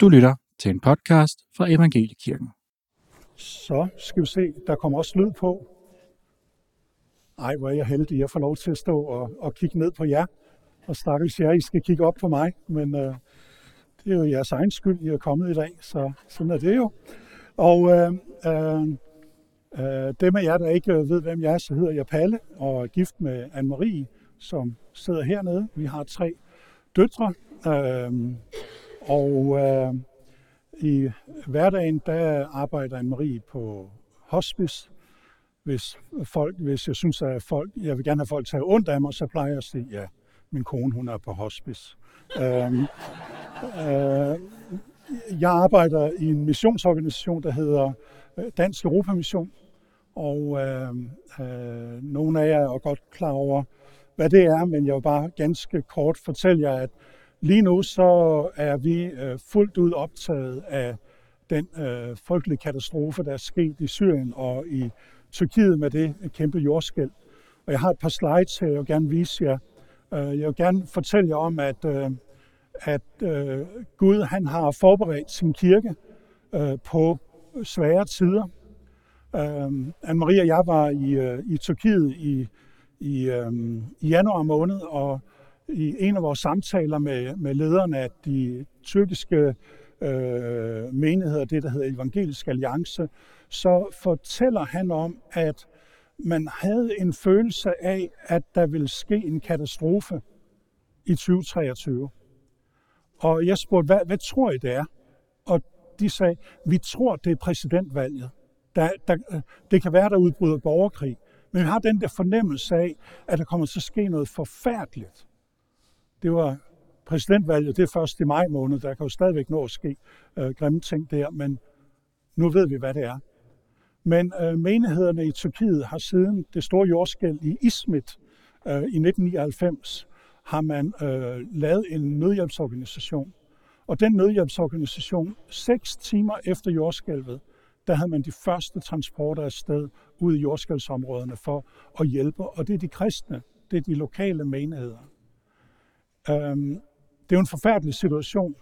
Du lytter til en podcast fra Evangeliekirken. Så skal vi se, der kommer også lyd på. Ej, hvor er jeg heldig, jeg får lov til at stå og, og kigge ned på jer. Og stakkels jer, I skal kigge op på mig. Men øh, det er jo jeres egen skyld, I er kommet i dag, så sådan er det jo. Og øh, øh, øh, dem af jer, der ikke øh, ved, hvem jeg er, så hedder jeg Palle og er gift med Anne-Marie, som sidder hernede. Vi har tre døtre. Øh, og øh, i hverdagen, der arbejder Marie på hospice. Hvis, folk, hvis jeg synes, at folk, jeg vil gerne have folk til at ondt af mig, så plejer jeg at sige, ja, min kone, hun er på hospice. øhm, øh, jeg arbejder i en missionsorganisation, der hedder øh, Dansk Europamission, og øh, øh, nogle af jer er godt klar over, hvad det er, men jeg vil bare ganske kort fortælle jer, at Lige nu så er vi øh, fuldt ud optaget af den øh, frygtelige katastrofe, der er sket i Syrien og i Tyrkiet med det øh, kæmpe jordskæld. Og jeg har et par slides her, jeg vil gerne vise jer. Øh, jeg vil gerne fortælle jer om, at, øh, at Gud han har forberedt sin kirke på svære tider. Anne-Marie og jeg var i, i Tyrkiet i, i, i januar måned, og i en af vores samtaler med, med lederne af de tyrkiske øh, menigheder, det der hedder Evangelisk Alliance, så fortæller han om, at man havde en følelse af, at der ville ske en katastrofe i 2023. Og jeg spurgte, hvad, hvad tror I det er? Og de sagde, vi tror, det er præsidentvalget. Der, der, det kan være, der udbryder borgerkrig. Men vi har den der fornemmelse af, at der kommer til at ske noget forfærdeligt. Det var præsidentvalget, det er først i maj måned. Der kan jo stadigvæk nå at ske øh, grimme ting der, men nu ved vi, hvad det er. Men øh, menighederne i Tyrkiet har siden det store jordskæld i Izmit øh, i 1999, har man øh, lavet en nødhjælpsorganisation. Og den nødhjælpsorganisation, seks timer efter jordskælvet, der havde man de første transporter afsted ud i jordskælvsområderne for at hjælpe. Og det er de kristne, det er de lokale menigheder. Øhm, det er jo en forfærdelig situation.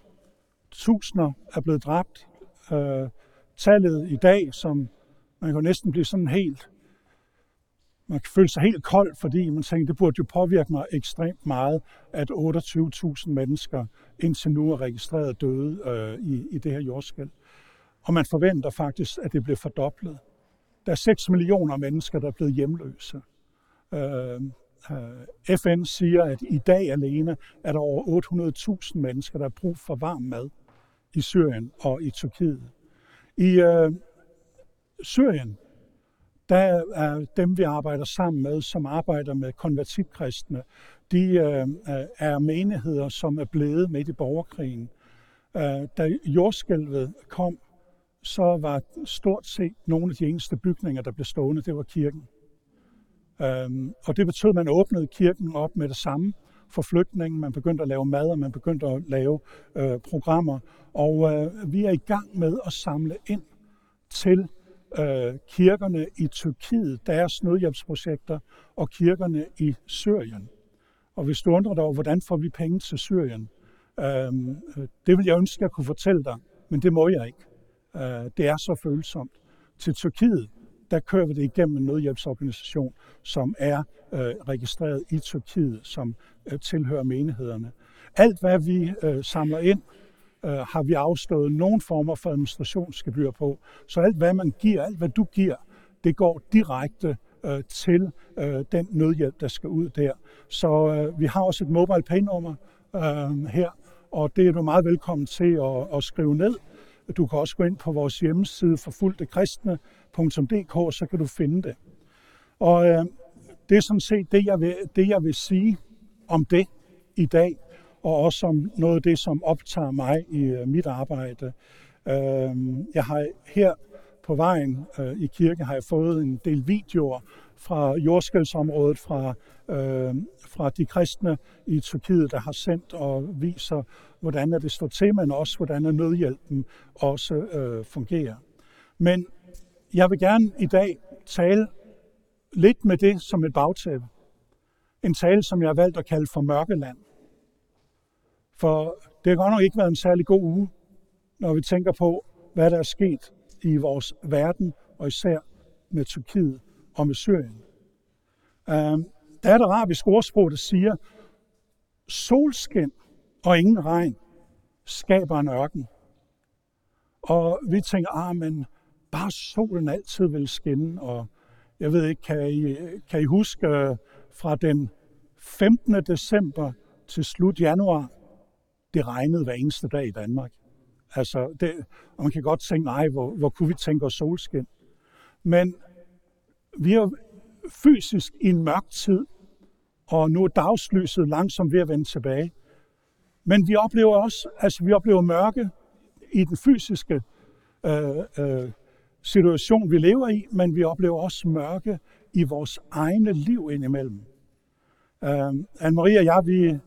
Tusinder er blevet dræbt. Øh, tallet i dag, som man kan næsten blive sådan helt, man kan føle sig helt kold, fordi man tænker, det burde jo påvirke mig ekstremt meget, at 28.000 mennesker indtil nu er registreret døde øh, i, i det her jordskæld. Og man forventer faktisk, at det bliver fordoblet. Der er 6 millioner mennesker, der er blevet hjemløse. Øh, Øh, Øh, FN siger, at i dag alene er der over 800.000 mennesker, der har brug for varm mad i Syrien og i Tyrkiet. I øh, Syrien, der er dem, vi arbejder sammen med, som arbejder med konvertitkristne, de øh, er menigheder, som er blevet midt i borgerkrigen. Øh, da jordskælvet kom, så var stort set nogle af de eneste bygninger, der blev stående, det var kirken. Øhm, og det betød, at man åbnede kirken op med det samme for flygtninge, Man begyndte at lave mad, og man begyndte at lave øh, programmer. Og øh, vi er i gang med at samle ind til øh, kirkerne i Tyrkiet, deres nødhjælpsprojekter, og kirkerne i Syrien. Og hvis du undrer dig over, hvordan får vi penge til Syrien, øh, det vil jeg ønske, at jeg kunne fortælle dig, men det må jeg ikke. Øh, det er så følsomt. Til Tyrkiet, der kører vi det igennem en nødhjælpsorganisation, som er øh, registreret i Tyrkiet, som øh, tilhører menighederne. Alt, hvad vi øh, samler ind, øh, har vi afstået nogen former for administrationsgebyr på. Så alt, hvad man giver, alt, hvad du giver, det går direkte øh, til øh, den nødhjælp, der skal ud der. Så øh, vi har også et mobile pay-nummer øh, her, og det er du meget velkommen til at, at skrive ned. Du kan også gå ind på vores hjemmeside forfulgtekristne.dk, så kan du finde det. Og øh, det er sådan set det jeg, vil, det, jeg vil sige om det i dag, og også om noget af det, som optager mig i øh, mit arbejde. Øh, jeg har her på vejen øh, i kirke har jeg fået en del videoer fra jordskældsområdet, fra, øh, fra de kristne i Tyrkiet, der har sendt og viser, hvordan er det står til, men også hvordan er nødhjælpen også øh, fungerer. Men jeg vil gerne i dag tale lidt med det som et bagtæppe. En tale, som jeg har valgt at kalde for Mørkeland. For det har godt nok ikke været en særlig god uge når vi tænker på, hvad der er sket i vores verden, og især med Tyrkiet og med Syrien. Øhm, der er et arabisk ordsprog, der siger, solskin og ingen regn skaber en ørken. Og vi tænker, ah, men bare solen altid vil skinne, og jeg ved ikke, kan I, kan I huske øh, fra den 15. december til slut januar, det regnede hver eneste dag i Danmark. Altså, det, og man kan godt tænke, nej, hvor, hvor kunne vi tænke os solskin? Men vi er fysisk i en mørk tid, og nu er dagslyset langsomt ved at vende tilbage. Men vi oplever også, altså vi oplever mørke i den fysiske øh, øh, situation, vi lever i, men vi oplever også mørke i vores egne liv indimellem. Øh, Anne-Marie og jeg, vi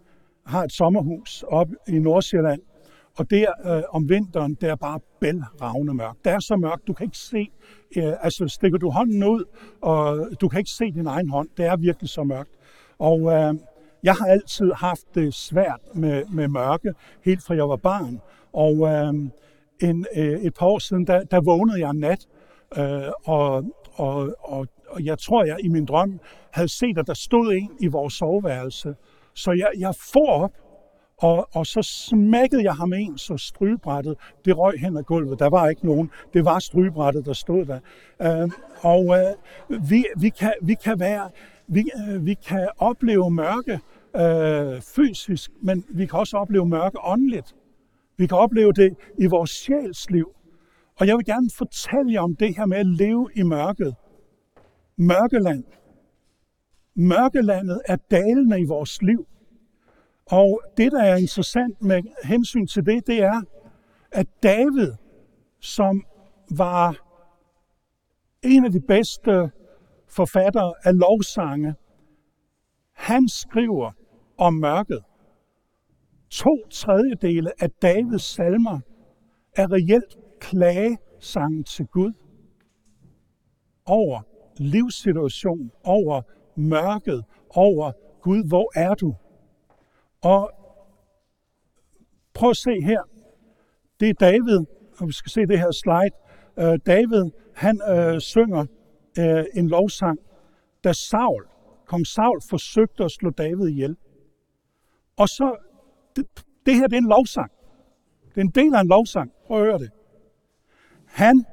har et sommerhus op i Nordsjælland, og der øh, om vinteren, der er bare bælragende mørkt. Det er så mørkt, du kan ikke se, øh, altså stikker du hånden ud, og du kan ikke se din egen hånd. Det er virkelig så mørkt. Og øh, jeg har altid haft det svært med, med mørke, helt fra jeg var barn. Og øh, en, øh, et par år siden, der, der vågnede jeg en nat, øh, og, og, og, og jeg tror, jeg i min drøm havde set, at der stod en i vores soveværelse. Så jeg, jeg får op, og, og så smækkede jeg ham ind, så strygebrættet, det røg hen ad gulvet. Der var ikke nogen. Det var strygebrættet, der stod der. Øh, og øh, vi, vi, kan, vi kan være, vi, øh, vi kan opleve mørke øh, fysisk, men vi kan også opleve mørke åndeligt. Vi kan opleve det i vores sjælsliv. Og jeg vil gerne fortælle jer om det her med at leve i mørket. Mørkeland. Mørkelandet er dalende i vores liv. Og det, der er interessant med hensyn til det, det er, at David, som var en af de bedste forfattere af lovsange, han skriver om mørket. To tredjedele af Davids salmer er reelt klagesangen til Gud over livssituation, over mørket, over Gud, hvor er du? Og prøv at se her. Det er David, og vi skal se det her slide. Øh, David, han øh, synger øh, en lovsang, da Saul, kong Saul, forsøgte at slå David ihjel. Og så, det, det her det er en lovsang. Det er en del af en lovsang. Prøv at høre det. Han,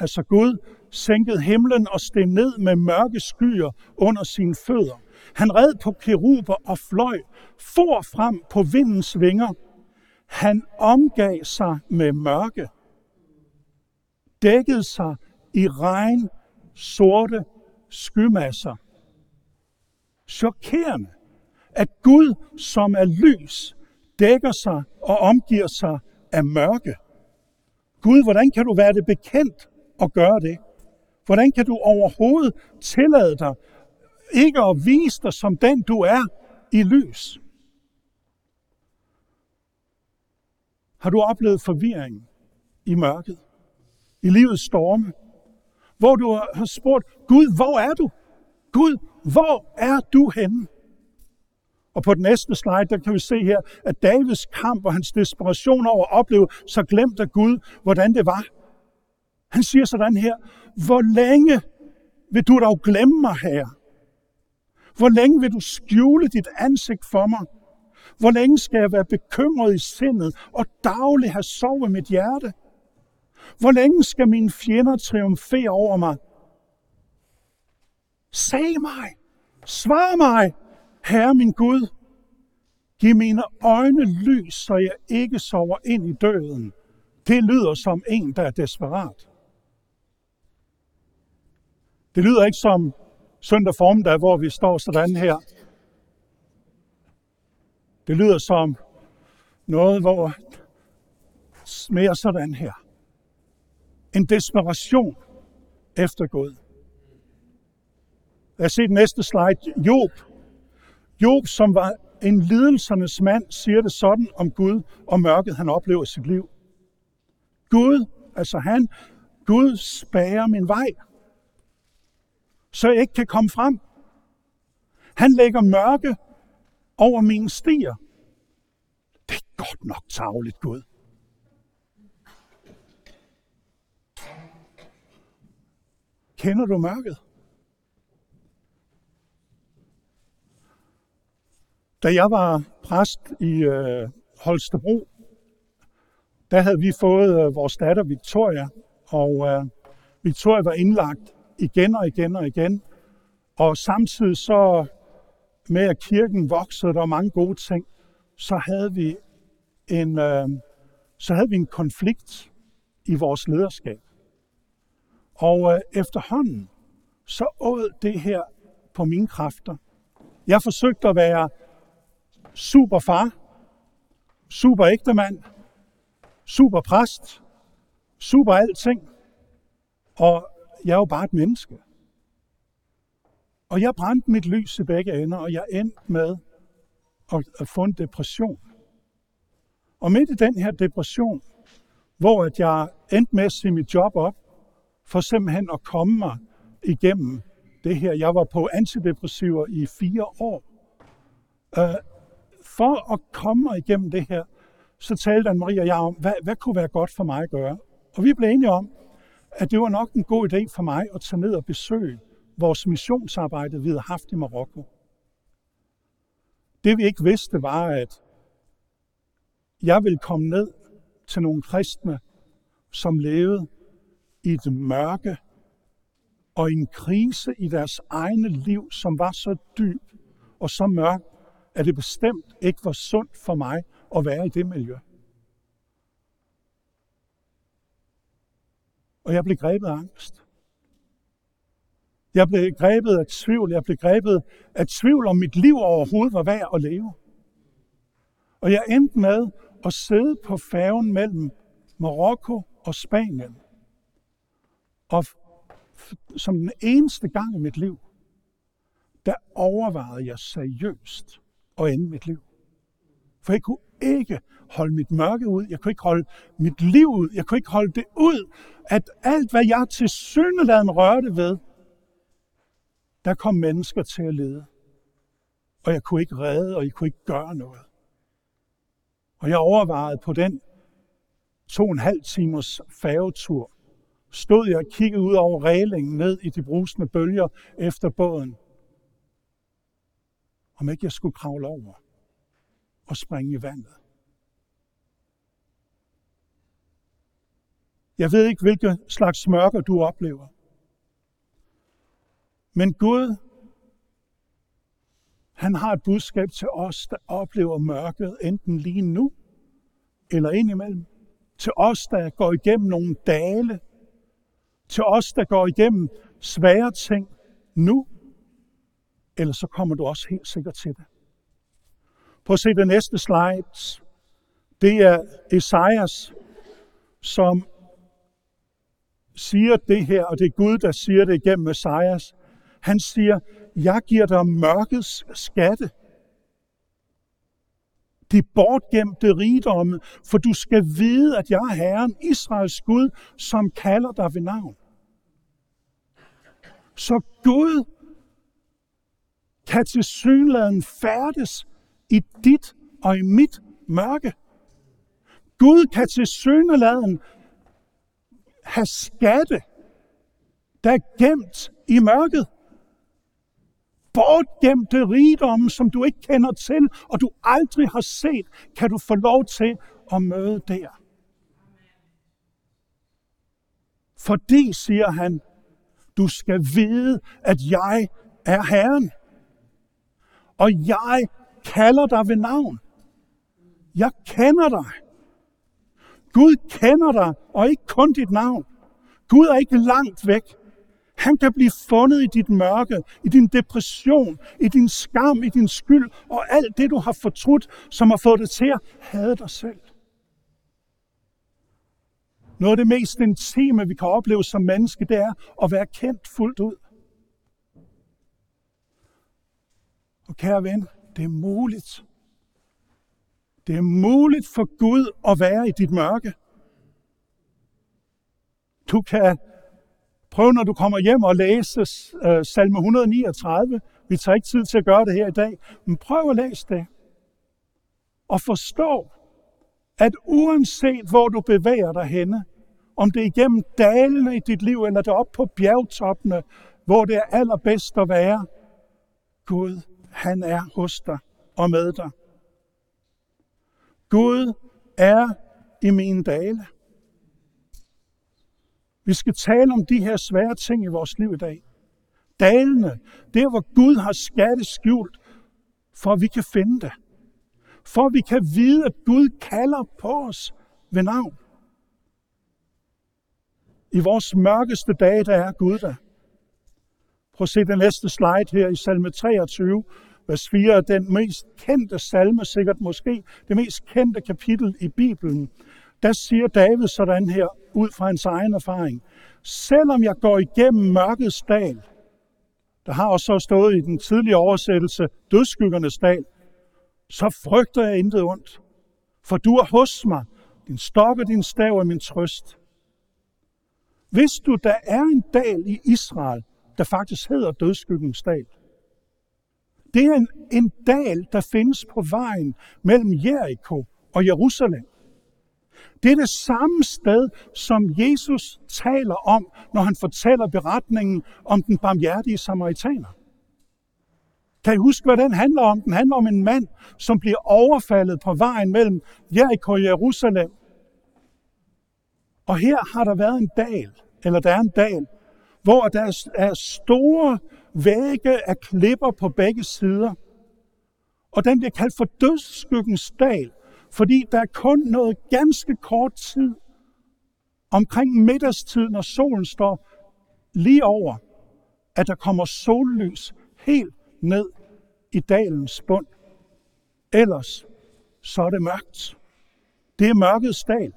altså Gud, sænkede himlen og steg ned med mørke skyer under sine fødder. Han red på keruber og fløj, for frem på vindens vinger. Han omgav sig med mørke, dækkede sig i regn, sorte skymasser. Chokerende, at Gud, som er lys, dækker sig og omgiver sig af mørke. Gud, hvordan kan du være det bekendt at gøre det? Hvordan kan du overhovedet tillade dig ikke at vise dig som den, du er i lys? Har du oplevet forvirring i mørket, i livets storme, hvor du har spurgt, Gud, hvor er du? Gud, hvor er du henne? Og på den næste slide, der kan vi se her, at Davids kamp og hans desperation over at opleve så glemt af Gud, hvordan det var. Han siger sådan her, hvor længe vil du dog glemme mig her? Hvor længe vil du skjule dit ansigt for mig? Hvor længe skal jeg være bekymret i sindet og dagligt have sovet mit hjerte? Hvor længe skal mine fjender triumfere over mig? Sag mig, svar mig, Herre min Gud. Giv mine øjne lys, så jeg ikke sover ind i døden. Det lyder som en, der er desperat. Det lyder ikke som søndag formiddag, hvor vi står sådan her. Det lyder som noget, hvor mere sådan her. En desperation efter Gud. Lad os se den næste slide. Job. Job, som var en lidelsernes mand, siger det sådan om Gud og mørket, han oplever i sit liv. Gud, altså han, Gud spærer min vej så jeg ikke kan komme frem. Han lægger mørke over mine stier. Det er godt nok tavligt, Gud. Kender du mørket? Da jeg var præst i øh, Holstebro, der havde vi fået øh, vores datter Victoria, og øh, Victoria var indlagt igen og igen og igen. Og samtidig så med at kirken voksede, der var mange gode ting, så havde vi en, øh, så havde vi en konflikt i vores lederskab. Og øh, efterhånden, så åd det her på mine kræfter. Jeg forsøgte at være super far, super ægtemand, super præst, super alting. Og jeg er jo bare et menneske. Og jeg brændte mit lys i begge ender, og jeg endte med at at få en depression. Og midt i den her depression, hvor at jeg endte med at sige mit job op, for simpelthen at komme mig igennem det her. Jeg var på antidepressiver i fire år. Øh, for at komme mig igennem det her, så talte Anne-Marie og jeg om, hvad, hvad kunne være godt for mig at gøre. Og vi blev enige om, at det var nok en god idé for mig at tage ned og besøge vores missionsarbejde, vi havde haft i Marokko. Det vi ikke vidste var, at jeg ville komme ned til nogle kristne, som levede i et mørke og en krise i deres egne liv, som var så dyb og så mørk, at det bestemt ikke var sundt for mig at være i det miljø. Og jeg blev grebet af angst. Jeg blev grebet af tvivl. Jeg blev grebet af tvivl om mit liv overhovedet var værd at leve. Og jeg endte med at sidde på færgen mellem Marokko og Spanien. Og som den eneste gang i mit liv, der overvejede jeg seriøst at ende mit liv. For jeg kunne ikke holde mit mørke ud. Jeg kunne ikke holde mit liv ud. Jeg kunne ikke holde det ud, at alt, hvad jeg til synligheden rørte ved, der kom mennesker til at lede. Og jeg kunne ikke redde, og jeg kunne ikke gøre noget. Og jeg overvejede på den to og en halv timers færgetur, stod jeg og kiggede ud over reglingen ned i de brusende bølger efter båden. Om ikke jeg skulle kravle over og springe i vandet. Jeg ved ikke, hvilke slags mørker du oplever. Men Gud, han har et budskab til os, der oplever mørket, enten lige nu eller indimellem. Til os, der går igennem nogle dale. Til os, der går igennem svære ting nu. Eller så kommer du også helt sikkert til det. Prøv at se det næste slide. Det er Esajas, som siger det her, og det er Gud, der siger det igennem Esajas. Han siger, jeg giver dig mørkets skatte. De bortgemte rigdomme, for du skal vide, at jeg er Herren, Israels Gud, som kalder dig ved navn. Så Gud kan til synladen færdes i dit og i mit mørke. Gud kan til synladen have skatte, der er gemt i mørket bortgemte rigdomme, som du ikke kender til, og du aldrig har set, kan du få lov til at møde der. Fordi, siger han, du skal vide, at jeg er Herren. Og jeg kalder dig ved navn. Jeg kender dig. Gud kender dig, og ikke kun dit navn. Gud er ikke langt væk. Han kan blive fundet i dit mørke, i din depression, i din skam, i din skyld og alt det, du har fortrudt, som har fået dig til at hade dig selv. Noget af det mest intime, vi kan opleve som menneske, det er at være kendt fuldt ud. Og kære ven, det er muligt. Det er muligt for Gud at være i dit mørke. Du kan prøve, når du kommer hjem og læse øh, salme 139. Vi tager ikke tid til at gøre det her i dag, men prøv at læse det. Og forstå, at uanset hvor du bevæger dig henne, Om det er igennem dalene i dit liv, eller det er oppe på bjergtoppene, hvor det er allerbedst at være. Gud, han er hos dig og med dig. Gud er i mine dale. Vi skal tale om de her svære ting i vores liv i dag. Dalene, der hvor Gud har skatte skjult, for at vi kan finde det. For at vi kan vide, at Gud kalder på os ved navn. I vores mørkeste dage, der er Gud der. Prøv at se den næste slide her i salme 23, vers 4 er den mest kendte salme, sikkert måske det mest kendte kapitel i Bibelen. Der siger David sådan her, ud fra hans egen erfaring. Selvom jeg går igennem mørkets dal, der har også stået i den tidlige oversættelse, dødskyggernes dal, så frygter jeg intet ondt. For du er hos mig, din stok og din stav er min trøst. Hvis du, der er en dal i Israel, der faktisk hedder dødskyggens dal. Det er en, en dal, der findes på vejen mellem Jericho og Jerusalem. Det er det samme sted, som Jesus taler om, når han fortæller beretningen om den barmhjertige samaritaner. Kan I huske, hvad den handler om? Den handler om en mand, som bliver overfaldet på vejen mellem Jericho og Jerusalem. Og her har der været en dal, eller der er en dal, hvor der er store vægge af klipper på begge sider. Og den bliver kaldt for dødsskyggens dal, fordi der er kun noget ganske kort tid omkring middagstid, når solen står lige over, at der kommer sollys helt ned i dalens bund. Ellers så er det mørkt. Det er mørkets dal.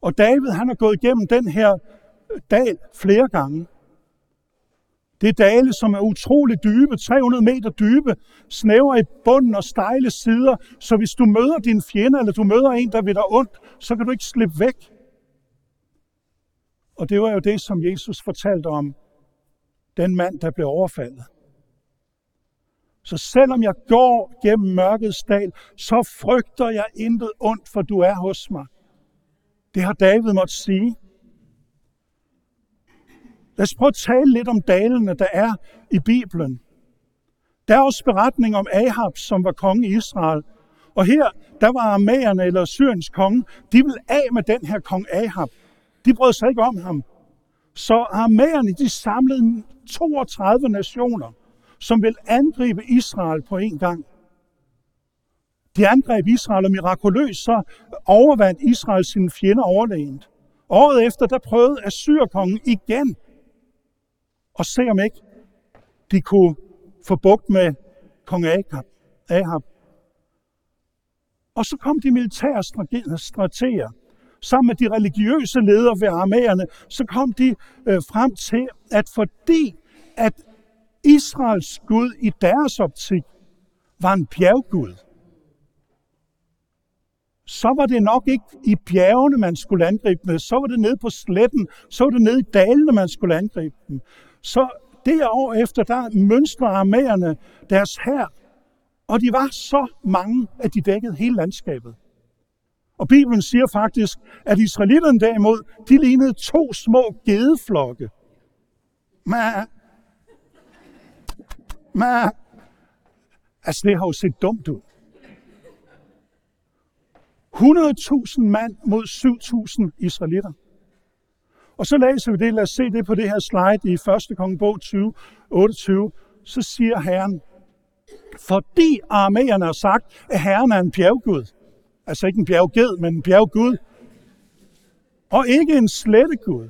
Og David han har gået igennem den her dal flere gange. Det er dale, som er utrolig dybe, 300 meter dybe, snæver i bunden og stejle sider, så hvis du møder din fjende, eller du møder en, der vil dig ondt, så kan du ikke slippe væk. Og det var jo det, som Jesus fortalte om den mand, der blev overfaldet. Så selvom jeg går gennem mørkets dal, så frygter jeg intet ondt, for du er hos mig. Det har David måtte sige. Lad os prøve at tale lidt om dalene, der er i Bibelen. Der er også beretning om Ahab, som var konge i Israel. Og her, der var armæerne eller Syriens konge, de ville af med den her kong Ahab. De brød sig ikke om ham. Så armæerne, de samlede 32 nationer, som vil angribe Israel på en gang. De angreb Israel, og mirakuløst så overvandt Israel sine fjender overlegent. Året efter, der prøvede Assyrkongen igen og se om ikke de kunne få bugt med kong Ahab. Ahab. Og så kom de militære strateger. Sammen med de religiøse ledere ved armæerne, så kom de øh, frem til, at fordi at Israels Gud i deres optik var en bjerggud, så var det nok ikke i bjergene, man skulle angribe dem. Så var det nede på sletten. Så var det nede i dalene, man skulle angribe dem. Så det år efter, der mønstrede armæerne deres hær, og de var så mange, at de dækkede hele landskabet. Og Bibelen siger faktisk, at israelitterne derimod, de lignede to små gedeflokke. Men, men, altså det har jo set dumt ud. 100.000 mand mod 7.000 israelitter. Og så læser vi det, lad os se det på det her slide i 1. kongebog 20, 28. Så siger Herren, fordi arméerne har sagt, at Herren er en bjerggud, altså ikke en bjergged, men en bjerggud, og ikke en slettegud,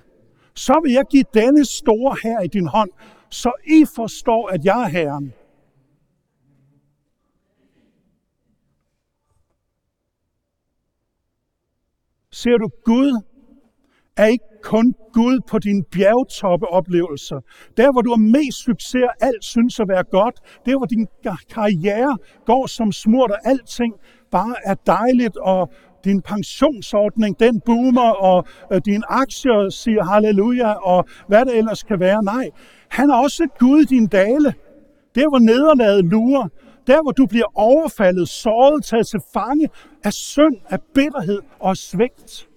så vil jeg give denne store her i din hånd, så I forstår, at jeg er Herren. Ser du Gud er ikke kun Gud på dine bjergtoppe-oplevelser. Der, hvor du har mest succes og alt synes at være godt. Der, hvor din karriere går som smurt, og alting bare er dejligt, og din pensionsordning, den boomer, og øh, din aktier siger halleluja, og hvad det ellers kan være. Nej, han er også Gud i din dale. Der, hvor nederlaget lurer. Der, hvor du bliver overfaldet, såret, taget til fange af synd, af bitterhed og svigt.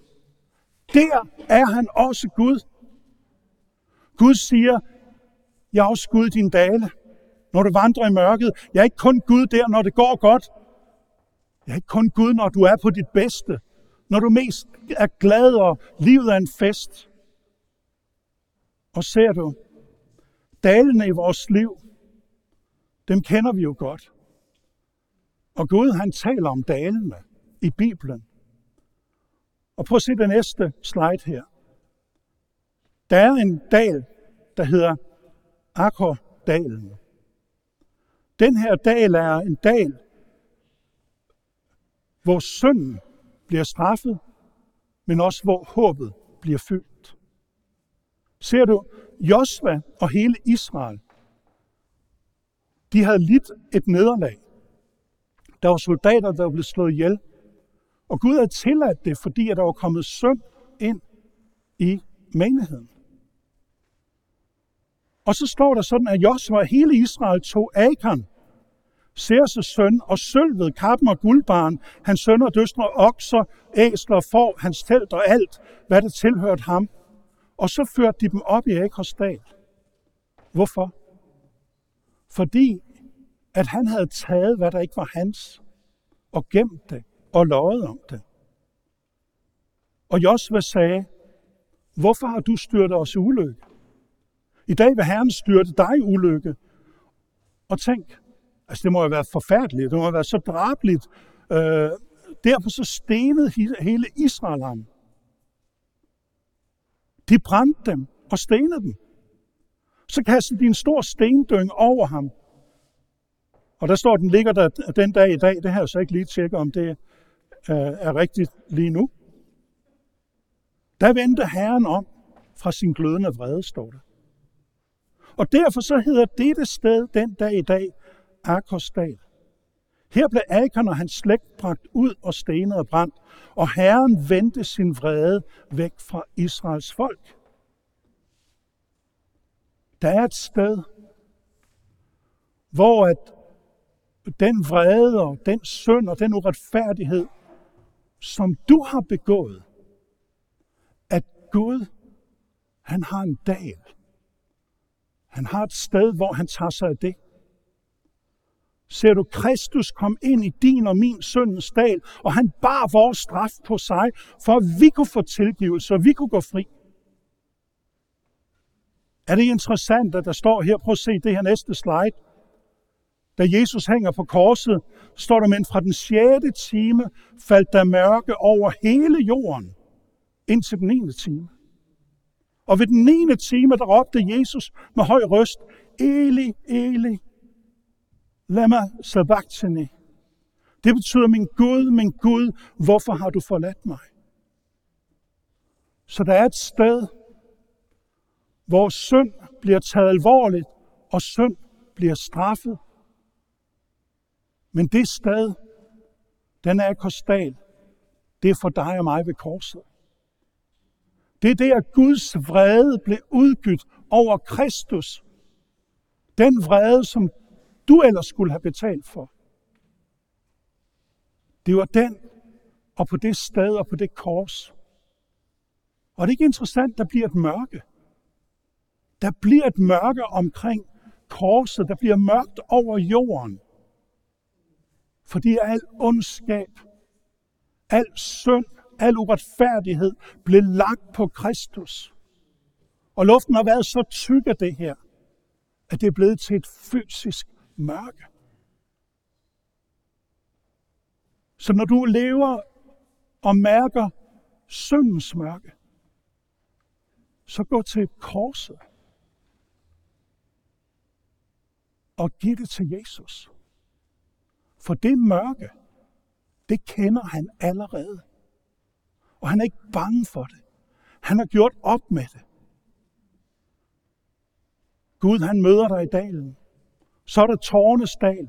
Der er han også Gud. Gud siger, jeg er også Gud i din dale, når du vandrer i mørket. Jeg er ikke kun Gud der, når det går godt. Jeg er ikke kun Gud, når du er på dit bedste. Når du mest er glad, og livet er en fest. Og ser du, dalene i vores liv, dem kender vi jo godt. Og Gud, han taler om dalene i Bibelen. Og prøv at se det næste slide her. Der er en dal, der hedder Akkordalen. Den her dal er en dal, hvor synden bliver straffet, men også hvor håbet bliver fyldt. Ser du, Josva og hele Israel, de havde lidt et nederlag. Der var soldater, der blev slået ihjel. Og Gud havde tilladt det, fordi der var kommet synd ind i menigheden. Og så står der sådan, at Josua og hele Israel tog Akan, Serses søn, og sølvet, kappen og guldbarn, hans sønner, døstre, okser, æsler, får, hans telt og alt, hvad der tilhørte ham. Og så førte de dem op i Akers dal. Hvorfor? Fordi at han havde taget, hvad der ikke var hans, og gemt det og løjet om det. Og Josva sagde, hvorfor har du styrtet os i ulykke? I dag vil Herren styrte dig i ulykke. Og tænk, altså det må have været forfærdeligt, det må have været så drabligt. Øh, derfor så stenede hele Israel ham. De brændte dem og stenede dem. Så kastede de en stor stendyng over ham. Og der står, at den ligger der den dag i dag. Det har jeg så ikke lige tjekket, om det Øh, er rigtigt lige nu. Der vendte Herren om fra sin glødende vrede, står der. Og derfor så hedder dette sted den dag i dag Akersdal. Her blev Akon og hans slægt bragt ud og stenet og brændt, og Herren vendte sin vrede væk fra Israels folk. Der er et sted, hvor at den vrede og den synd og den uretfærdighed, som du har begået, at Gud, han har en dal. Han har et sted, hvor han tager sig af det. Ser du Kristus kom ind i din og min søndens dal, og han bar vores straf på sig, for at vi kunne få tilgivelse, og vi kunne gå fri. Er det interessant, at der står her, prøv at se det her næste slide. Da Jesus hænger på korset, står der, men fra den 6. time faldt der mørke over hele jorden, indtil den 9. time. Og ved den 9. time, der råbte Jesus med høj røst, Eli, Eli, lama sabachthani. Det betyder, min Gud, min Gud, hvorfor har du forladt mig? Så der er et sted, hvor synd bliver taget alvorligt, og synd bliver straffet. Men det sted, den er kostal, det er for dig og mig ved korset. Det er det, at Guds vrede blev udgydt over Kristus. Den vrede, som du ellers skulle have betalt for. Det var den, og på det sted og på det kors. Og det er ikke interessant, der bliver et mørke. Der bliver et mørke omkring korset. Der bliver mørkt over jorden. Fordi al ondskab, al synd, al uretfærdighed blev lagt på Kristus. Og luften har været så tyk af det her, at det er blevet til et fysisk mørke. Så når du lever og mærker syndens mørke, så gå til korset og giv det til Jesus. For det mørke, det kender han allerede. Og han er ikke bange for det. Han har gjort op med det. Gud, han møder dig i dalen. Så er der tårnes dal.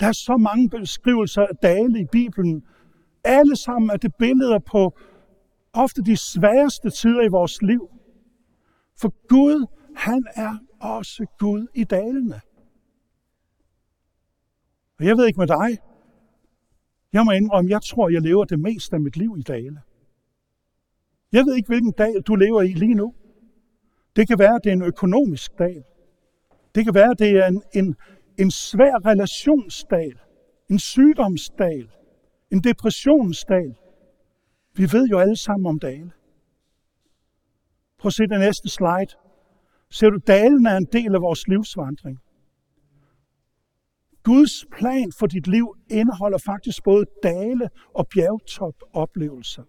Der er så mange beskrivelser af dale i Bibelen. Alle sammen er det billeder på ofte de sværeste tider i vores liv. For Gud, han er også Gud i dalene. Og jeg ved ikke med dig. Jeg må indrømme, jeg tror, jeg lever det meste af mit liv i dale. Jeg ved ikke, hvilken dal du lever i lige nu. Det kan være, at det er en økonomisk dal. Det kan være, at det er en, en, en svær relationsdal, en sygdomsdal, en depressionsdal. Vi ved jo alle sammen om dale. Prøv at se den næste slide. Ser du, dalen er en del af vores livsvandring. Guds plan for dit liv indeholder faktisk både dale- og bjergtop-oplevelser.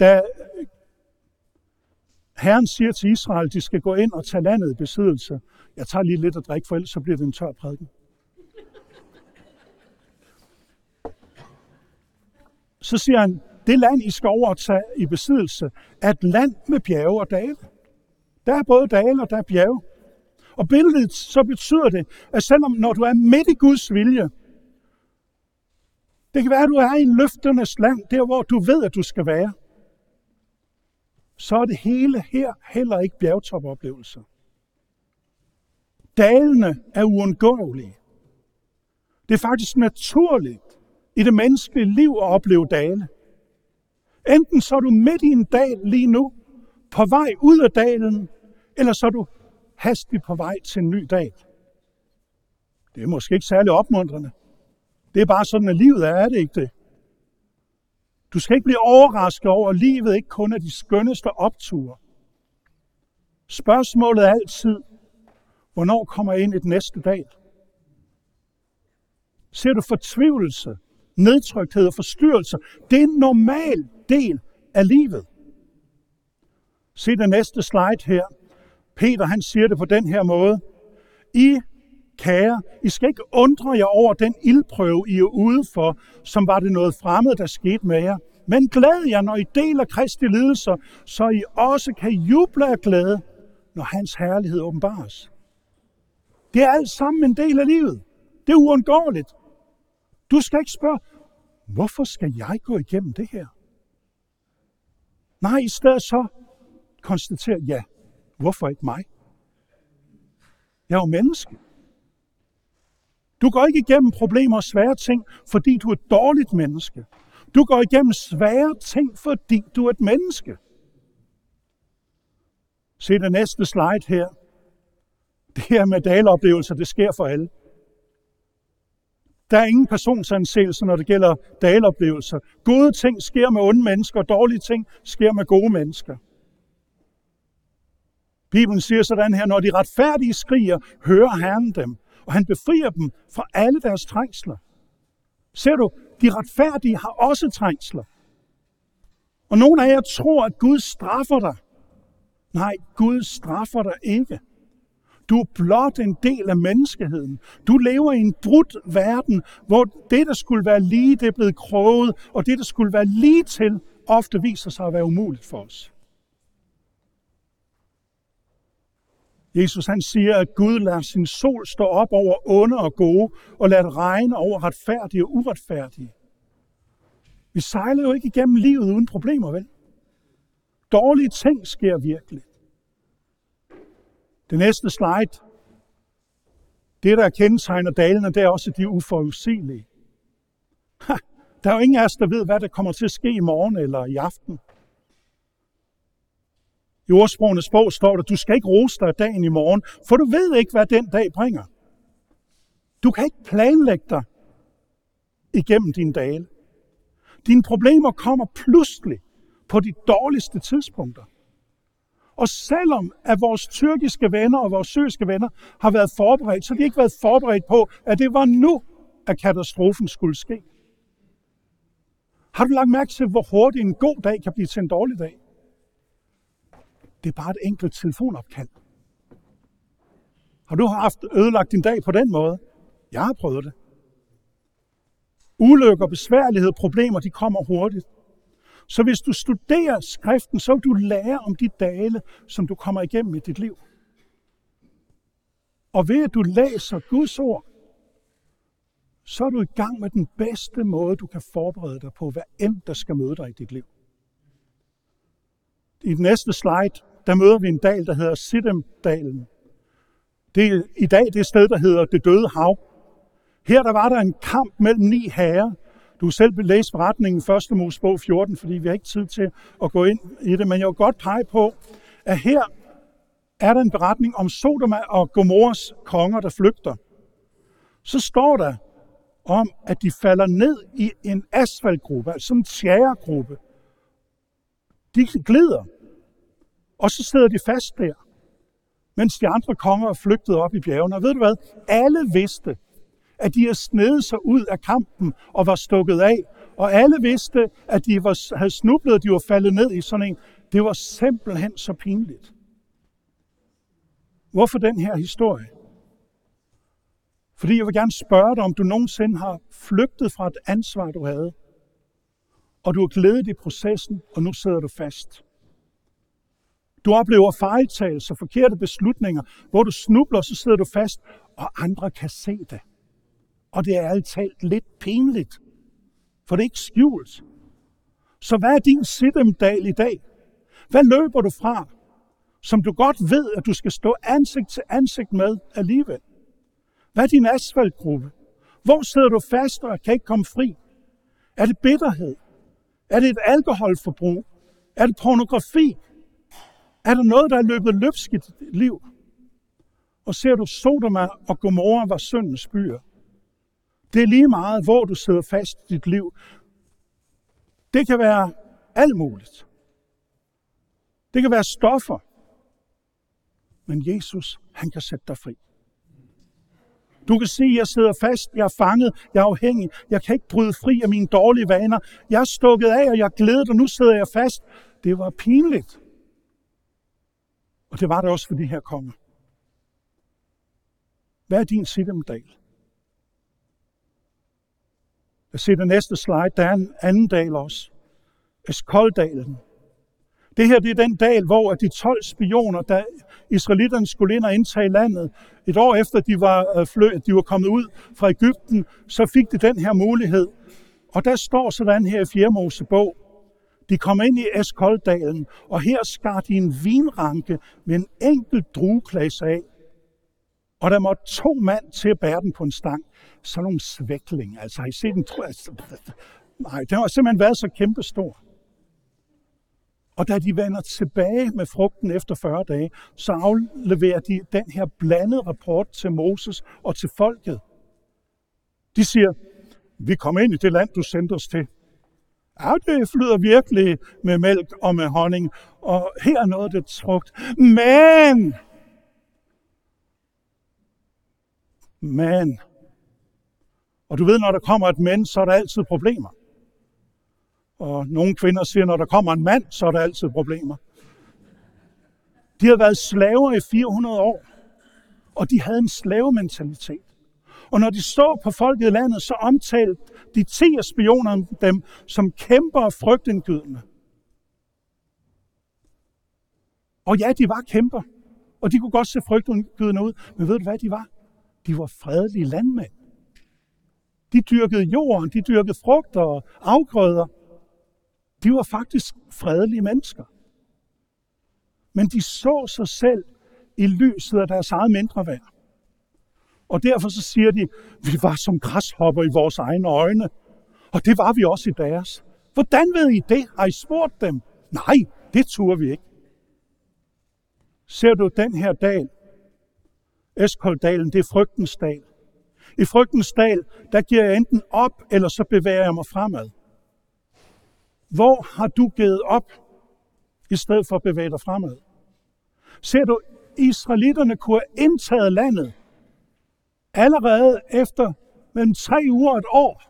Da Herren siger til Israel, at de skal gå ind og tage landet i besiddelse. Jeg tager lige lidt at drikke, for ellers så bliver det en tør prædiken. Så siger han, det land, I skal overtage i besiddelse, er et land med bjerge og dale. Der er både dale og der er bjerge. Og billedet så betyder det, at selvom når du er midt i Guds vilje, det kan være, at du er i løfternes land, der hvor du ved, at du skal være, så er det hele her heller ikke bjergtopoplevelser. Dalene er uundgåelige. Det er faktisk naturligt i det menneskelige liv at opleve dale. Enten så er du midt i en dal lige nu, på vej ud af dalen, eller så er du hastigt på vej til en ny dag. Det er måske ikke særlig opmuntrende. Det er bare sådan, at livet er, er det ikke det? Du skal ikke blive overrasket over, at livet ikke kun er de skønneste opture. Spørgsmålet er altid, hvornår kommer jeg ind i den næste dag? Ser du fortvivlelse, nedtrykthed og forstyrrelser? Det er en normal del af livet. Se det næste slide her. Peter han siger det på den her måde. I kære, I skal ikke undre jer over den ildprøve, I er ude for, som var det noget fremmed, der skete med jer. Men glæd jer, når I deler Kristi lidelser, så I også kan juble af glæde, når hans herlighed åbenbares. Det er alt sammen en del af livet. Det er uundgåeligt. Du skal ikke spørge, hvorfor skal jeg gå igennem det her? Nej, i stedet så konstatere, ja, hvorfor ikke mig? Jeg er jo menneske. Du går ikke igennem problemer og svære ting, fordi du er et dårligt menneske. Du går igennem svære ting, fordi du er et menneske. Se det næste slide her. Det her med daleoplevelser, det sker for alle. Der er ingen personsansættelse, når det gælder daleoplevelser. Gode ting sker med onde mennesker, og dårlige ting sker med gode mennesker. Bibelen siger sådan her, når de retfærdige skriger, hører Herren dem, og han befrier dem fra alle deres trængsler. Ser du, de retfærdige har også trængsler. Og nogle af jer tror, at Gud straffer dig. Nej, Gud straffer dig ikke. Du er blot en del af menneskeheden. Du lever i en brudt verden, hvor det, der skulle være lige, det er blevet kroget, og det, der skulle være lige til, ofte viser sig at være umuligt for os. Jesus han siger, at Gud lader sin sol stå op over onde og gode, og lader det regne over retfærdige og uretfærdige. Vi sejler jo ikke igennem livet uden problemer, vel? Dårlige ting sker virkelig. Det næste slide, det der kendetegner dalene, det er også de uforudsigelige. Ha, der er jo ingen af os, der ved, hvad der kommer til at ske i morgen eller i aften. I ordsprogenes bog står der, du skal ikke rose dig dagen i morgen, for du ved ikke, hvad den dag bringer. Du kan ikke planlægge dig igennem dine dage. Dine problemer kommer pludselig på de dårligste tidspunkter. Og selvom at vores tyrkiske venner og vores syriske venner har været forberedt, så har de ikke været forberedt på, at det var nu, at katastrofen skulle ske. Har du lagt mærke til, hvor hurtigt en god dag kan blive til en dårlig dag? Det er bare et enkelt telefonopkald. Har du haft ødelagt din dag på den måde? Jeg har prøvet det. Ulykker, besværligheder, problemer, de kommer hurtigt. Så hvis du studerer skriften, så vil du lære om de dale, som du kommer igennem i dit liv. Og ved at du læser Guds ord, så er du i gang med den bedste måde, du kan forberede dig på, hvad end der skal møde dig i dit liv. I den næste slide, der møder vi en dal, der hedder Sidemdalen. Det er i dag det sted, der hedder det døde hav. Her der var der en kamp mellem ni herrer, Du selv selv læse beretningen 1. Mosebog 14, fordi vi har ikke tid til at gå ind i det, men jeg vil godt pege på, at her er der en beretning om Sodoma og Gomorras konger, der flygter. Så står der om, at de falder ned i en asfaltgruppe, altså en tjæregruppe. De glider, og så sidder de fast der, mens de andre konger er flygtet op i bjergene. Og ved du hvad? Alle vidste, at de havde snedet sig ud af kampen og var stukket af. Og alle vidste, at de var, havde snublet, de var faldet ned i sådan en. Det var simpelthen så pinligt. Hvorfor den her historie? Fordi jeg vil gerne spørge dig, om du nogensinde har flygtet fra et ansvar, du havde, og du har glædet i processen, og nu sidder du fast. Du oplever fejltagelser, forkerte beslutninger, hvor du snubler, så sidder du fast, og andre kan se det. Og det er altid lidt pinligt, for det er ikke skjult. Så hvad er din siddemdal i dag? Hvad løber du fra, som du godt ved, at du skal stå ansigt til ansigt med alligevel? Hvad er din asfaltgruppe? Hvor sidder du fast og kan ikke komme fri? Er det bitterhed? Er det et alkoholforbrug? Er det pornografi? Er der noget, der er løbet løbsk i dit liv? Og ser du Sodoma og Gomorra var syndens byer? Det er lige meget, hvor du sidder fast i dit liv. Det kan være alt muligt. Det kan være stoffer. Men Jesus, han kan sætte dig fri. Du kan sige, jeg sidder fast, jeg er fanget, jeg er afhængig, jeg kan ikke bryde fri af mine dårlige vaner. Jeg er stukket af, og jeg glæder, og nu sidder jeg fast. Det var pinligt. Og det var det også for de her konger. Hvad er din siddemdal? Jeg ser det næste slide. Der er en anden dal også. Eskolddalen. Det her det er den dal, hvor de 12 spioner, der israelitterne skulle ind og indtage landet, et år efter de var, øh, flø, de var kommet ud fra Ægypten, så fik de den her mulighed. Og der står sådan her i 4. Mosebog, de kom ind i Eskolddalen, og her skar de en vinranke med en enkelt drueklasse af. Og der måtte to mand til at bære den på en stang. Sådan nogle svækling. Altså, har I set den? Nej, den har simpelthen været så kæmpestor. Og da de vender tilbage med frugten efter 40 dage, så afleverer de den her blandede rapport til Moses og til folket. De siger, vi kommer ind i det land, du sendte os til. Ja, det flyder virkelig med mælk og med honning, og her er noget, det trugt. Men, men, og du ved, når der kommer et mænd, så er der altid problemer. Og nogle kvinder siger, når der kommer en mand, så er der altid problemer. De har været slaver i 400 år, og de havde en slavementalitet. Og når de så på folket i landet, så omtalte de ti af spionerne dem som kæmper og frygtindgydende. Og ja, de var kæmper, og de kunne godt se frygtindgydende ud, men ved du hvad de var? De var fredelige landmænd. De dyrkede jorden, de dyrkede frugter og afgrøder. De var faktisk fredelige mennesker. Men de så sig selv i lyset af deres eget mindre værd. Og derfor så siger de, vi var som græshopper i vores egne øjne. Og det var vi også i deres. Hvordan ved I det? Har I spurgt dem? Nej, det turde vi ikke. Ser du den her dal? Eskolddalen, det er frygtens dal. I frygtens dal, der giver jeg enten op, eller så bevæger jeg mig fremad. Hvor har du givet op, i stedet for at bevæge dig fremad? Ser du, israelitterne kunne have indtaget landet allerede efter mellem tre uger og et år.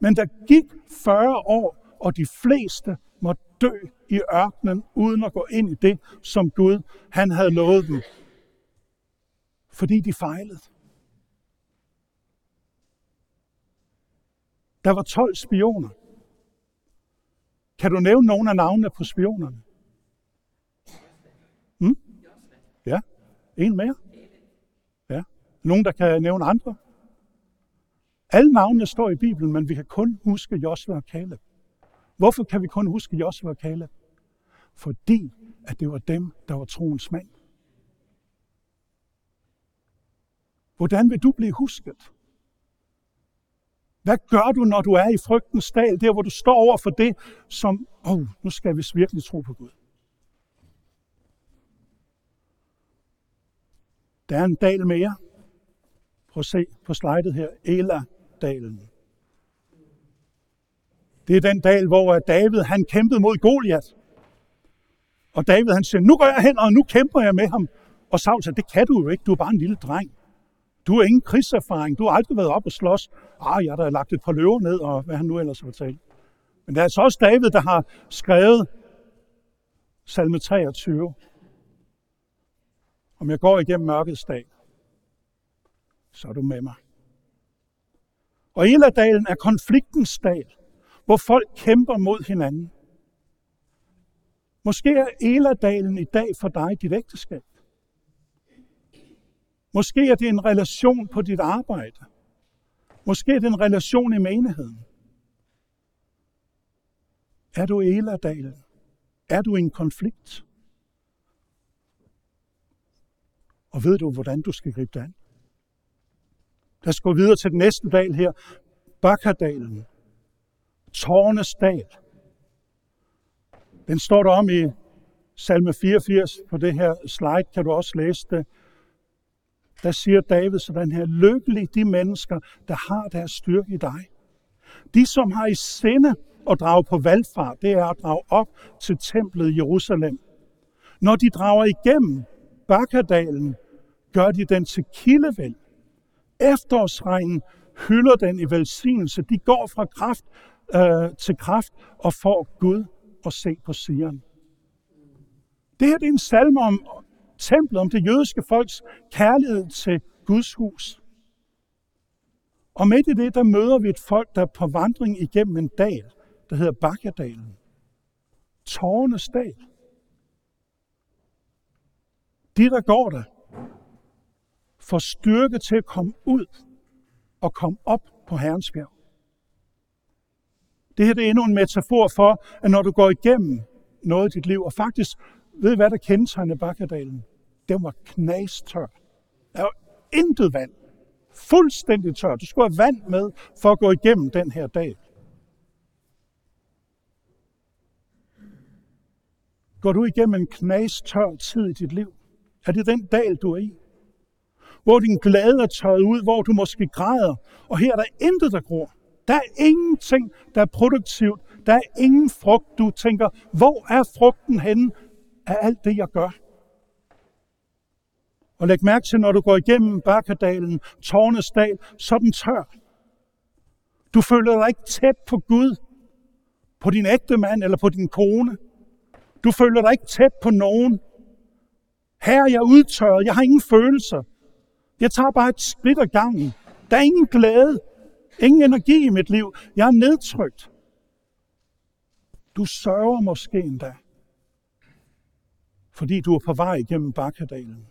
Men der gik 40 år, og de fleste måtte dø i ørkenen, uden at gå ind i det, som Gud han havde lovet dem. Fordi de fejlede. Der var 12 spioner. Kan du nævne nogle af navnene på spionerne? Hmm? Ja, en mere. Nogen, der kan nævne andre? Alle navnene står i Bibelen, men vi kan kun huske Josua og Caleb. Hvorfor kan vi kun huske Josua og Caleb? Fordi at det var dem, der var troens mand. Hvordan vil du blive husket? Hvad gør du, når du er i frygtens dal, der hvor du står over for det, som, åh, oh, nu skal vi virkelig tro på Gud. Der er en dal mere. Prøv at se på slidet her. Eladalen. Det er den dal, hvor øh, David han kæmpede mod Goliat. Og David han siger, nu går jeg hen, og nu kæmper jeg med ham. Og Saul siger, det kan du jo ikke, du er bare en lille dreng. Du har ingen krigserfaring, du har aldrig været op og slås. Ah, jeg har da lagt et par løver ned, og hvad han nu ellers har talt. Men det er altså også David, der har skrevet salme 23. Om jeg går igennem mørkets dag, så er du med mig. Og Eladalen er konfliktens dal, hvor folk kæmper mod hinanden. Måske er Eladalen i dag for dig dit ægteskab. Måske er det en relation på dit arbejde. Måske er det en relation i menigheden. Er du Eladalen? Er du i en konflikt? Og ved du, hvordan du skal gribe det an? Lad os gå videre til den næste dal her. Bakkerdalen. Tårnes dal. Den står der om i salme 84 på det her slide, kan du også læse det. Der siger David sådan her, lykkelige de mennesker, der har deres styrke i dig. De, som har i sinde at drage på valgfart, det er at drage op til templet i Jerusalem. Når de drager igennem Bakkerdalen, gør de den til kildevæld. Efterårsregnen hylder den i velsignelse. De går fra kraft øh, til kraft og får Gud at se på Sion. Det her det er en salme om templet, om det jødiske folks kærlighed til Guds hus. Og midt i det, der møder vi et folk, der er på vandring igennem en dal, der hedder Bakkadalen. Tårnes dal. De, der går der, får styrke til at komme ud og komme op på Herrens bjerg. Det her det er endnu en metafor for, at når du går igennem noget i dit liv, og faktisk, ved hvad der kendetegner Bakkadalen? Den var knastør. Der var intet vand. Fuldstændig tør. Du skulle have vand med for at gå igennem den her dal. Går du igennem en knastør tid i dit liv? Er det den dal, du er i? Hvor din glæde er tørret ud, hvor du måske græder, og her er der intet, der gror. Der er ingenting, der er produktivt. Der er ingen frugt, du tænker, hvor er frugten henne af alt det, jeg gør? Og læg mærke til, når du går igennem Bakkadalen, Tårnesdal, så er den tør. Du føler dig ikke tæt på Gud, på din ægte mand eller på din kone. Du føler dig ikke tæt på nogen. Her er jeg udtørret, jeg har ingen følelser. Jeg tager bare et skridt ad gangen. Der er ingen glæde, ingen energi i mit liv. Jeg er nedtrykt. Du sørger måske endda, fordi du er på vej igennem Bakkadalen.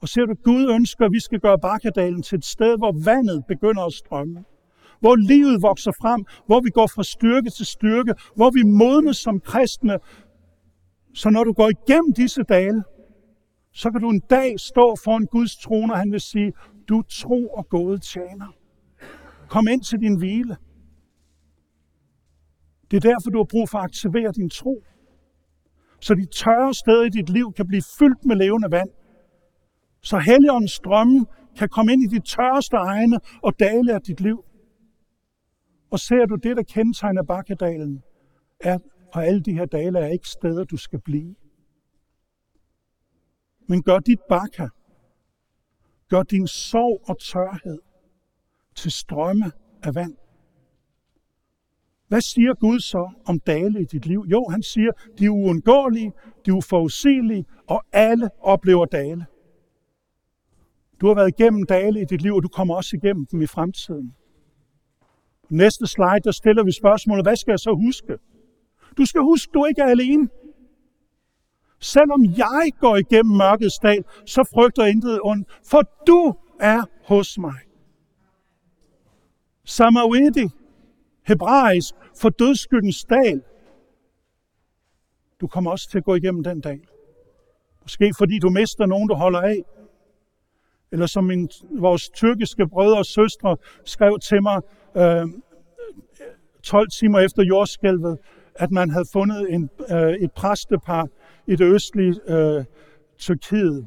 Og ser du, Gud ønsker, at vi skal gøre Bakkadalen til et sted, hvor vandet begynder at strømme. Hvor livet vokser frem, hvor vi går fra styrke til styrke, hvor vi modnes som kristne. Så når du går igennem disse dale, så kan du en dag stå foran Guds trone, og han vil sige, du tro og gode tjener. Kom ind til din hvile. Det er derfor, du har brug for at aktivere din tro. Så de tørre steder i dit liv kan blive fyldt med levende vand. Så Helligåndens strømme kan komme ind i de tørreste egne og dale af dit liv. Og ser du det, der kendetegner Bakkedalen, er, og alle de her dale er ikke steder, du skal blive. Men gør dit bakker, gør din sorg og tørhed til strømme af vand. Hvad siger Gud så om dale i dit liv? Jo, han siger, de er uundgåelige, de er uforudsigelige, og alle oplever dale. Du har været igennem dale i dit liv, og du kommer også igennem dem i fremtiden. På næste slide, der stiller vi spørgsmålet, hvad skal jeg så huske? Du skal huske, du ikke er alene. Selvom jeg går igennem mørkets dal, så frygter intet ondt, for du er hos mig. Samawidi, hebraisk, for dødskyggens dal. Du kommer også til at gå igennem den dal. Måske fordi du mister nogen, du holder af. Eller som min, vores tyrkiske brødre og søstre skrev til mig øh, 12 timer efter jordskælvet, at man havde fundet en, øh, et præstepar i det østlige øh, Tyrkiet,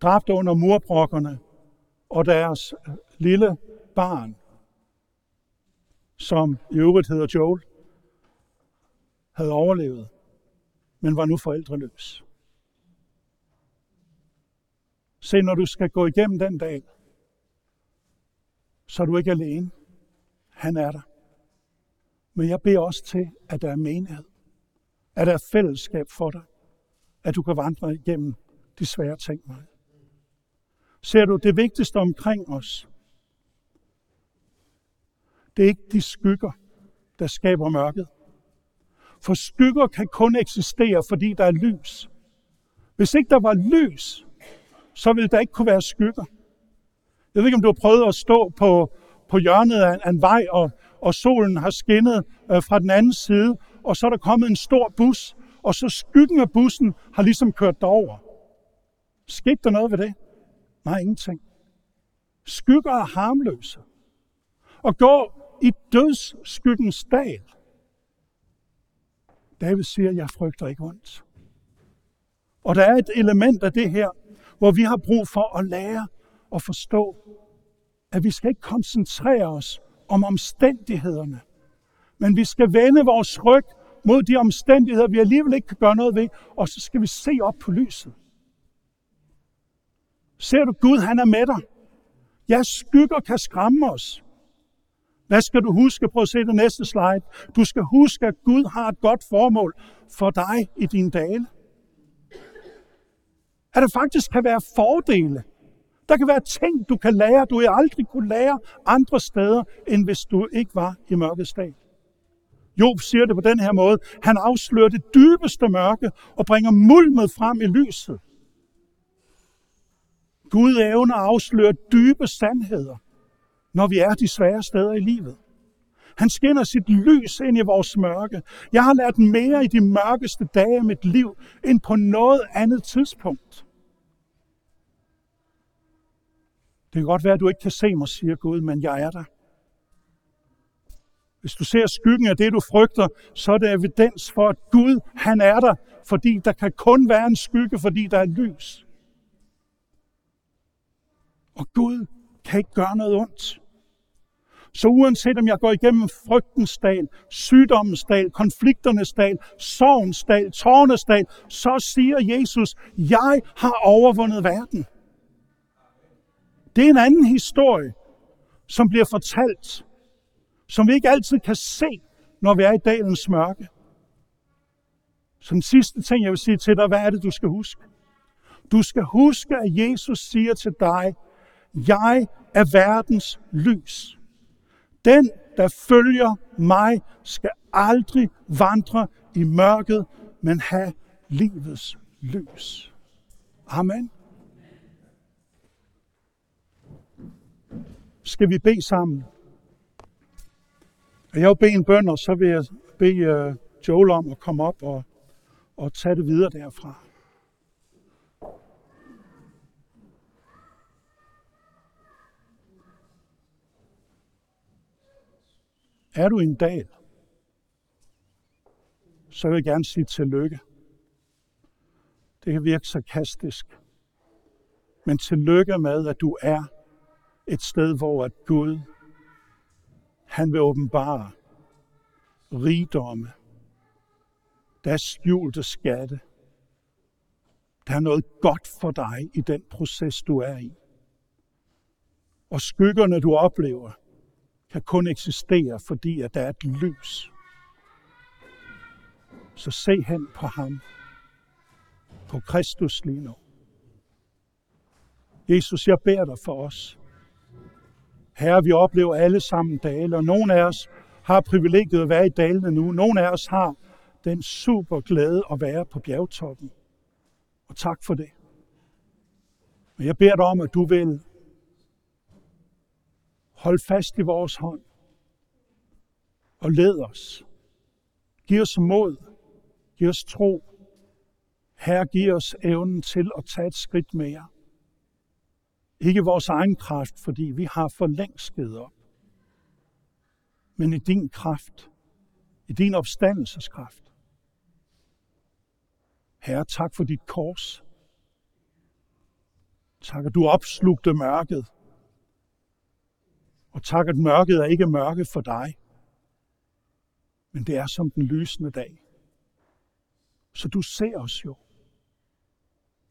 dræbt under murbrokkerne, og deres øh, lille barn, som i øvrigt hedder Joel, havde overlevet, men var nu forældreløs. Se, når du skal gå igennem den dag, så er du ikke alene. Han er der. Men jeg beder også til, at der er menighed. At der er fællesskab for dig. At du kan vandre igennem de svære ting med. Ser du det vigtigste omkring os? Det er ikke de skygger, der skaber mørket. For skygger kan kun eksistere, fordi der er lys. Hvis ikke der var lys, så ville der ikke kunne være skygger. Jeg ved ikke, om du har prøvet at stå på, på hjørnet af, af en vej, og, og solen har skinnet øh, fra den anden side, og så er der kommet en stor bus, og så skyggen af bussen har ligesom kørt derover. Skete der noget ved det? Nej, ingenting. Skygger er harmløse. Og gå i dødsskyggens dal. David siger, jeg frygter ikke ondt. Og der er et element af det her, hvor vi har brug for at lære og forstå, at vi skal ikke koncentrere os om omstændighederne, men vi skal vende vores ryg mod de omstændigheder, vi alligevel ikke kan gøre noget ved, og så skal vi se op på lyset. Ser du Gud, han er med dig. Ja, skygger kan skræmme os. Hvad skal du huske? Prøv at se det næste slide. Du skal huske, at Gud har et godt formål for dig i din dage. At der faktisk kan være fordele. Der kan være ting, du kan lære, du aldrig kunne lære andre steder, end hvis du ikke var i mørkets dal. Job siger det på den her måde. Han afslører det dybeste mørke og bringer mulmet frem i lyset. Gud evner at afsløre dybe sandheder, når vi er de svære steder i livet. Han skinner sit lys ind i vores mørke. Jeg har lært mere i de mørkeste dage af mit liv, end på noget andet tidspunkt. Det kan godt være, at du ikke kan se mig, siger Gud, men jeg er der. Hvis du ser skyggen af det, du frygter, så er det evidens for, at Gud, han er der, fordi der kan kun være en skygge, fordi der er lys. Og Gud kan ikke gøre noget ondt. Så uanset om jeg går igennem frygtens dal, sygdommens dal, konflikternes dal, sorgens dal, tårnes dal, så siger Jesus, jeg har overvundet verden. Det er en anden historie, som bliver fortalt, som vi ikke altid kan se, når vi er i dalens mørke. Så den sidste ting, jeg vil sige til dig, hvad er det, du skal huske? Du skal huske, at Jesus siger til dig, jeg er verdens lys. Den, der følger mig, skal aldrig vandre i mørket, men have livets lys. Amen. Skal vi bede sammen? Jeg vil bede en bøn, og så vil jeg bede øh, Joel om at komme op og, og tage det videre derfra. Er du en dal, så vil jeg gerne sige tillykke. Det kan virke sarkastisk. Men tillykke med, at du er et sted, hvor at Gud, han vil åbenbare rigdomme. Der er skjulte skatte. Der er noget godt for dig i den proces, du er i. Og skyggerne, du oplever, kan kun eksistere, fordi at der er et lys. Så se hen på ham, på Kristus lige nu. Jesus, jeg beder dig for os. Herre, vi oplever alle sammen dale, og nogle af os har privilegiet at være i dalene nu. Nogle af os har den super glæde at være på bjergtoppen. Og tak for det. Men jeg beder dig om, at du vil holde fast i vores hånd og led os. Giv os mod. Giv os tro. Herre, giv os evnen til at tage et skridt mere. Ikke vores egen kraft, fordi vi har for længst givet op. Men i din kraft, i din opstandelseskraft. Herre, tak for dit kors. Tak, at du opslugte mørket. Og tak, at mørket er ikke mørke for dig, men det er som den lysende dag. Så du ser os jo.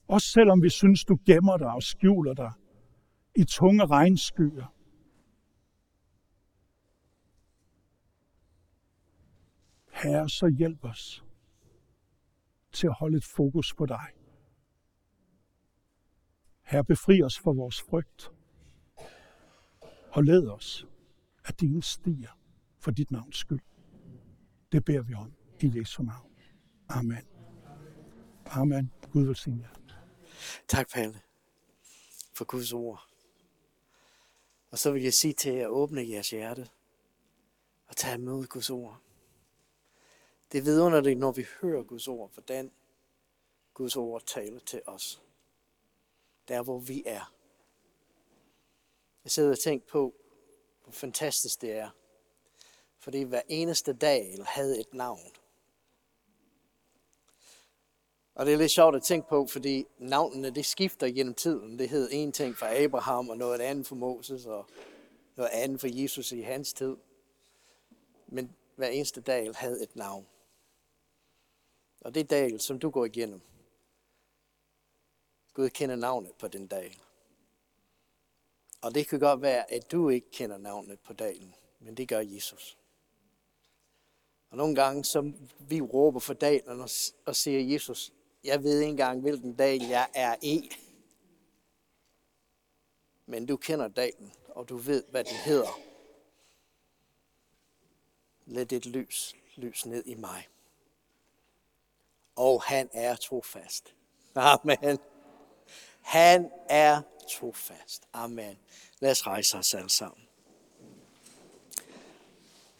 Også selvom vi synes, du gemmer dig og skjuler dig i tunge regnskyer. Herre, så hjælp os til at holde et fokus på dig. Herre, befri os fra vores frygt. Og led os, af dine stier for dit navns skyld. Det beder vi om i Jesu navn. Amen. Amen. Gud velsigne jer. Tak, Palle, for Guds ord. Og så vil jeg sige til jer, at åbne jeres hjerte og tage imod Guds ord. Det er vidunderligt, når vi hører Guds ord, hvordan Guds ord taler til os. Der, hvor vi er. Jeg sidder og tænker på, hvor fantastisk det er. Fordi hver eneste dag havde et navn. Og det er lidt sjovt at tænke på, fordi navnene det skifter gennem tiden. Det hed en ting for Abraham, og noget andet for Moses, og noget andet for Jesus i hans tid. Men hver eneste dag havde et navn. Og det er dal, som du går igennem. Gud kender navnet på den dal. Og det kan godt være, at du ikke kender navnet på dalen, men det gør Jesus. Og nogle gange, så vi råber for dalen og siger, Jesus, jeg ved ikke engang, hvilken dal jeg er i. Men du kender dalen, og du ved, hvad den hedder. Lad dit lys lys ned i mig. Og han er trofast. Amen. Han er trofast. Amen. Lad os rejse os alle sammen.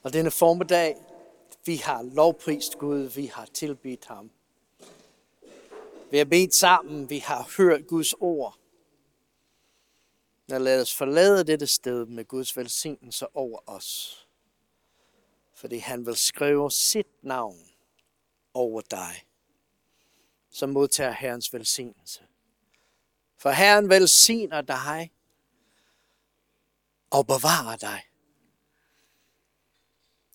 Og denne formiddag, vi har lovprist Gud, vi har tilbedt ham. Vi har bedt sammen, vi har hørt Guds ord. Lad lad os forlade dette sted med Guds velsignelse over os. Fordi han vil skrive sit navn over dig, som modtager Herrens velsignelse. For Herren velsigner dig og bevarer dig.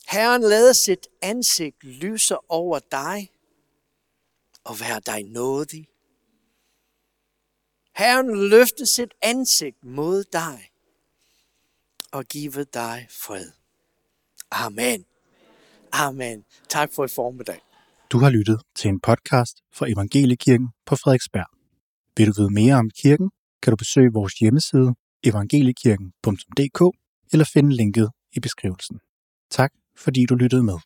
Herren lader sit ansigt lyse over dig og være dig nådig. Herren løfte sit ansigt mod dig og give dig fred. Amen. Amen. Tak for i formiddag. Du har lyttet til en podcast fra Evangeliekirken på Frederiksberg. Vil du vide mere om kirken, kan du besøge vores hjemmeside evangeliekirken.dk eller finde linket i beskrivelsen. Tak fordi du lyttede med.